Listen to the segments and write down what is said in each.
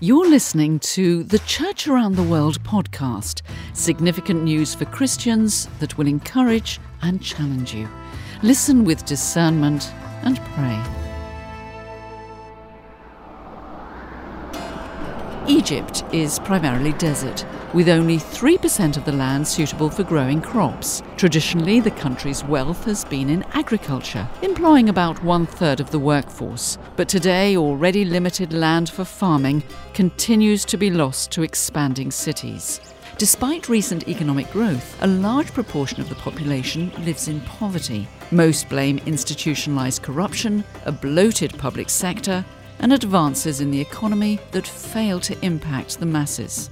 You're listening to the Church Around the World podcast, significant news for Christians that will encourage and challenge you. Listen with discernment and pray. Egypt is primarily desert, with only 3% of the land suitable for growing crops. Traditionally, the country's wealth has been in agriculture, employing about one third of the workforce. But today, already limited land for farming continues to be lost to expanding cities. Despite recent economic growth, a large proportion of the population lives in poverty. Most blame institutionalised corruption, a bloated public sector, and advances in the economy that fail to impact the masses.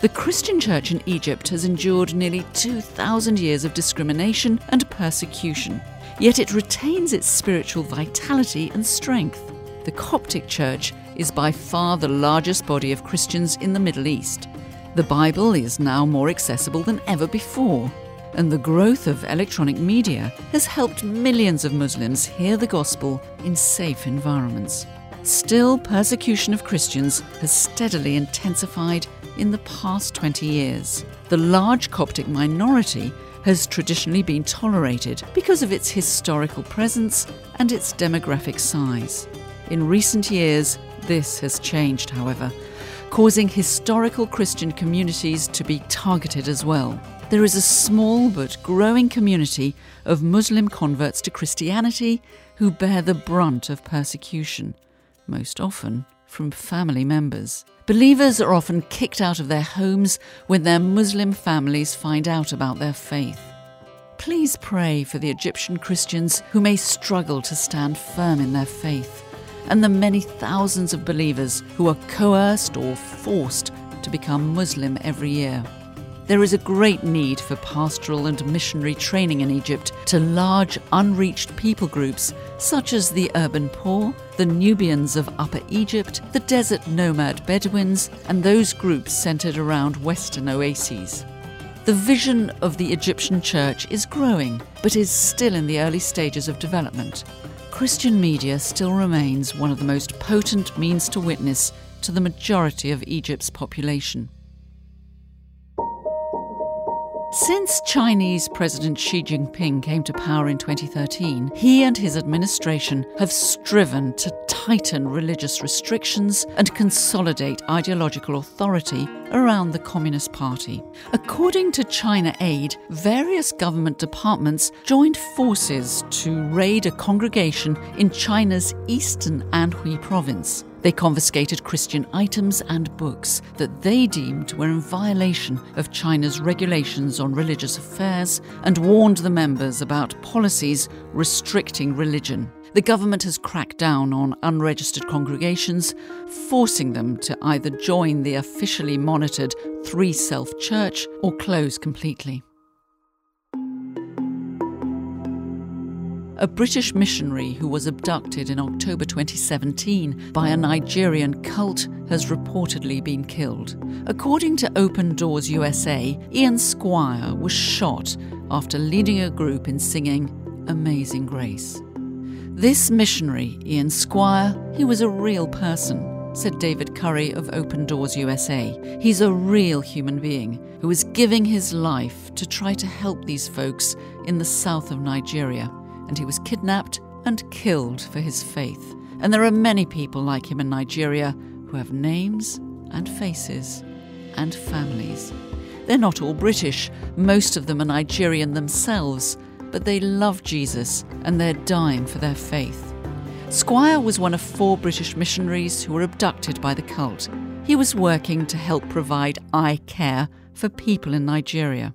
The Christian church in Egypt has endured nearly 2,000 years of discrimination and persecution, yet it retains its spiritual vitality and strength. The Coptic Church is by far the largest body of Christians in the Middle East. The Bible is now more accessible than ever before, and the growth of electronic media has helped millions of Muslims hear the gospel in safe environments. Still, persecution of Christians has steadily intensified in the past 20 years. The large Coptic minority has traditionally been tolerated because of its historical presence and its demographic size. In recent years, this has changed, however, causing historical Christian communities to be targeted as well. There is a small but growing community of Muslim converts to Christianity who bear the brunt of persecution most often from family members. Believers are often kicked out of their homes when their Muslim families find out about their faith. Please pray for the Egyptian Christians who may struggle to stand firm in their faith, and the many thousands of believers who are coerced or forced to become Muslim every year. There is a great need for pastoral and missionary training in Egypt to large, unreached people groups such as the urban poor, the Nubians of Upper Egypt, the desert nomad Bedouins, and those groups centered around Western oases. The vision of the Egyptian church is growing, but is still in the early stages of development. Christian media still remains one of the most potent means to witness to the majority of Egypt's population. Since Chinese President Xi Jinping came to power in 2013, he and his administration have striven to tighten religious restrictions and consolidate ideological authority around the Communist Party. According to China Aid, various government departments joined forces to raid a congregation in China's eastern Anhui province. They confiscated Christian items and books that they deemed were in violation of China's regulations on religious affairs and warned the members about policies restricting religion. The government has cracked down on unregistered congregations, forcing them to either join the officially monitored Three Self Church or close completely. A British missionary who was abducted in October 2017 by a Nigerian cult has reportedly been killed. According to Open Doors USA, Ian Squire was shot after leading a group in singing Amazing Grace. This missionary, Ian Squire, he was a real person said David Curry of Open Doors USA. He's a real human being who is giving his life to try to help these folks in the south of Nigeria and he was kidnapped and killed for his faith. And there are many people like him in Nigeria who have names and faces and families. They're not all British, most of them are Nigerian themselves, but they love Jesus and they're dying for their faith. Squire was one of four British missionaries who were abducted by the cult. He was working to help provide eye care for people in Nigeria.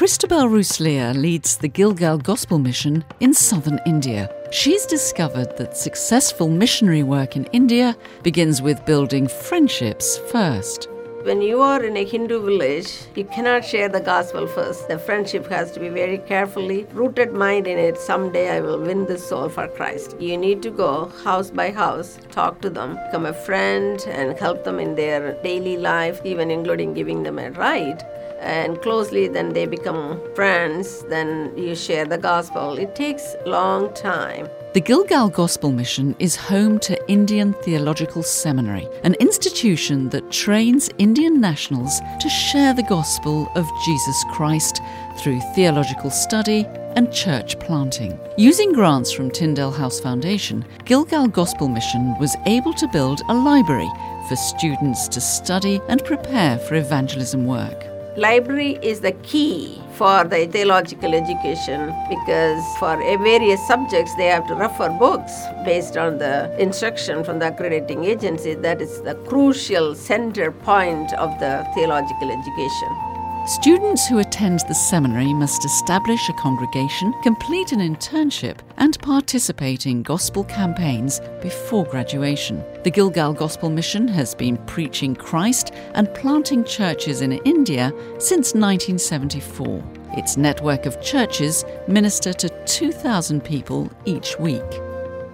Christabel Ruslier leads the Gilgal Gospel Mission in southern India. She's discovered that successful missionary work in India begins with building friendships first. When you are in a Hindu village, you cannot share the gospel first. The friendship has to be very carefully rooted mind in it. Someday I will win this soul for Christ. You need to go house by house, talk to them, become a friend, and help them in their daily life, even including giving them a ride and closely then they become friends then you share the gospel it takes long time The Gilgal Gospel Mission is home to Indian Theological Seminary, an institution that trains Indian nationals to share the gospel of Jesus Christ through theological study and church planting. Using grants from Tyndale House Foundation, Gilgal Gospel Mission was able to build a library for students to study and prepare for evangelism work. Library is the key for the theological education because for various subjects they have to refer books based on the instruction from the accrediting agency. That is the crucial center point of the theological education. Students who attend the seminary must establish a congregation, complete an internship, and participate in gospel campaigns before graduation. The Gilgal Gospel Mission has been preaching Christ and planting churches in India since 1974. Its network of churches minister to 2,000 people each week.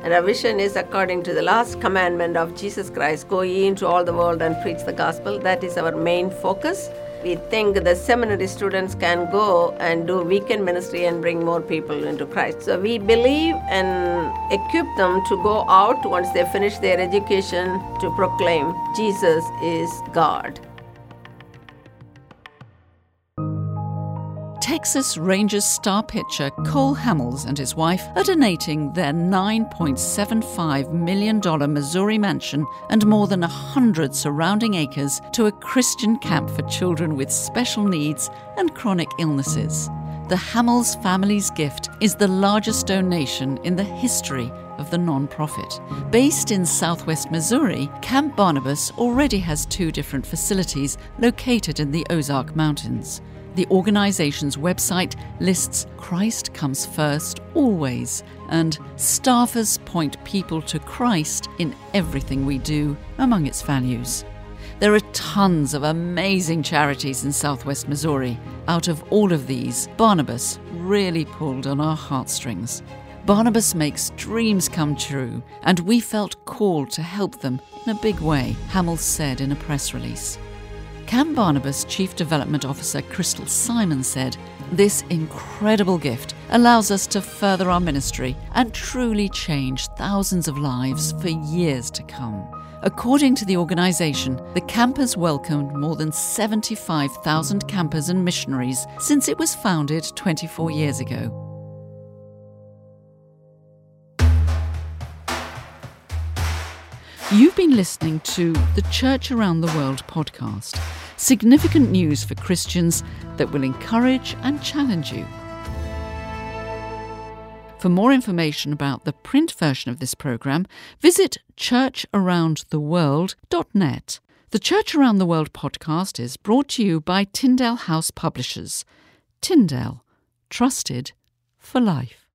And our vision is according to the last commandment of Jesus Christ go ye into all the world and preach the gospel. That is our main focus we think the seminary students can go and do weekend ministry and bring more people into Christ. So we believe and equip them to go out once they finish their education to proclaim Jesus is God. Texas Rangers star pitcher Cole Hamels and his wife are donating their $9.75 million Missouri mansion and more than 100 surrounding acres to a Christian camp for children with special needs and chronic illnesses. The Hamels family's gift is the largest donation in the history of the nonprofit. Based in southwest Missouri, Camp Barnabas already has two different facilities located in the Ozark Mountains. The organization's website lists Christ comes first always, and staffers point people to Christ in everything we do among its values. There are tons of amazing charities in southwest Missouri. Out of all of these, Barnabas really pulled on our heartstrings. Barnabas makes dreams come true, and we felt called to help them in a big way, Hamels said in a press release. Camp Barnabas Chief Development Officer Crystal Simon said, This incredible gift allows us to further our ministry and truly change thousands of lives for years to come. According to the organisation, the camp has welcomed more than 75,000 campers and missionaries since it was founded 24 years ago. You've been listening to the Church Around the World podcast, significant news for Christians that will encourage and challenge you. For more information about the print version of this program, visit churcharoundtheworld.net. The Church Around the World podcast is brought to you by Tyndale House Publishers. Tyndale, trusted for life.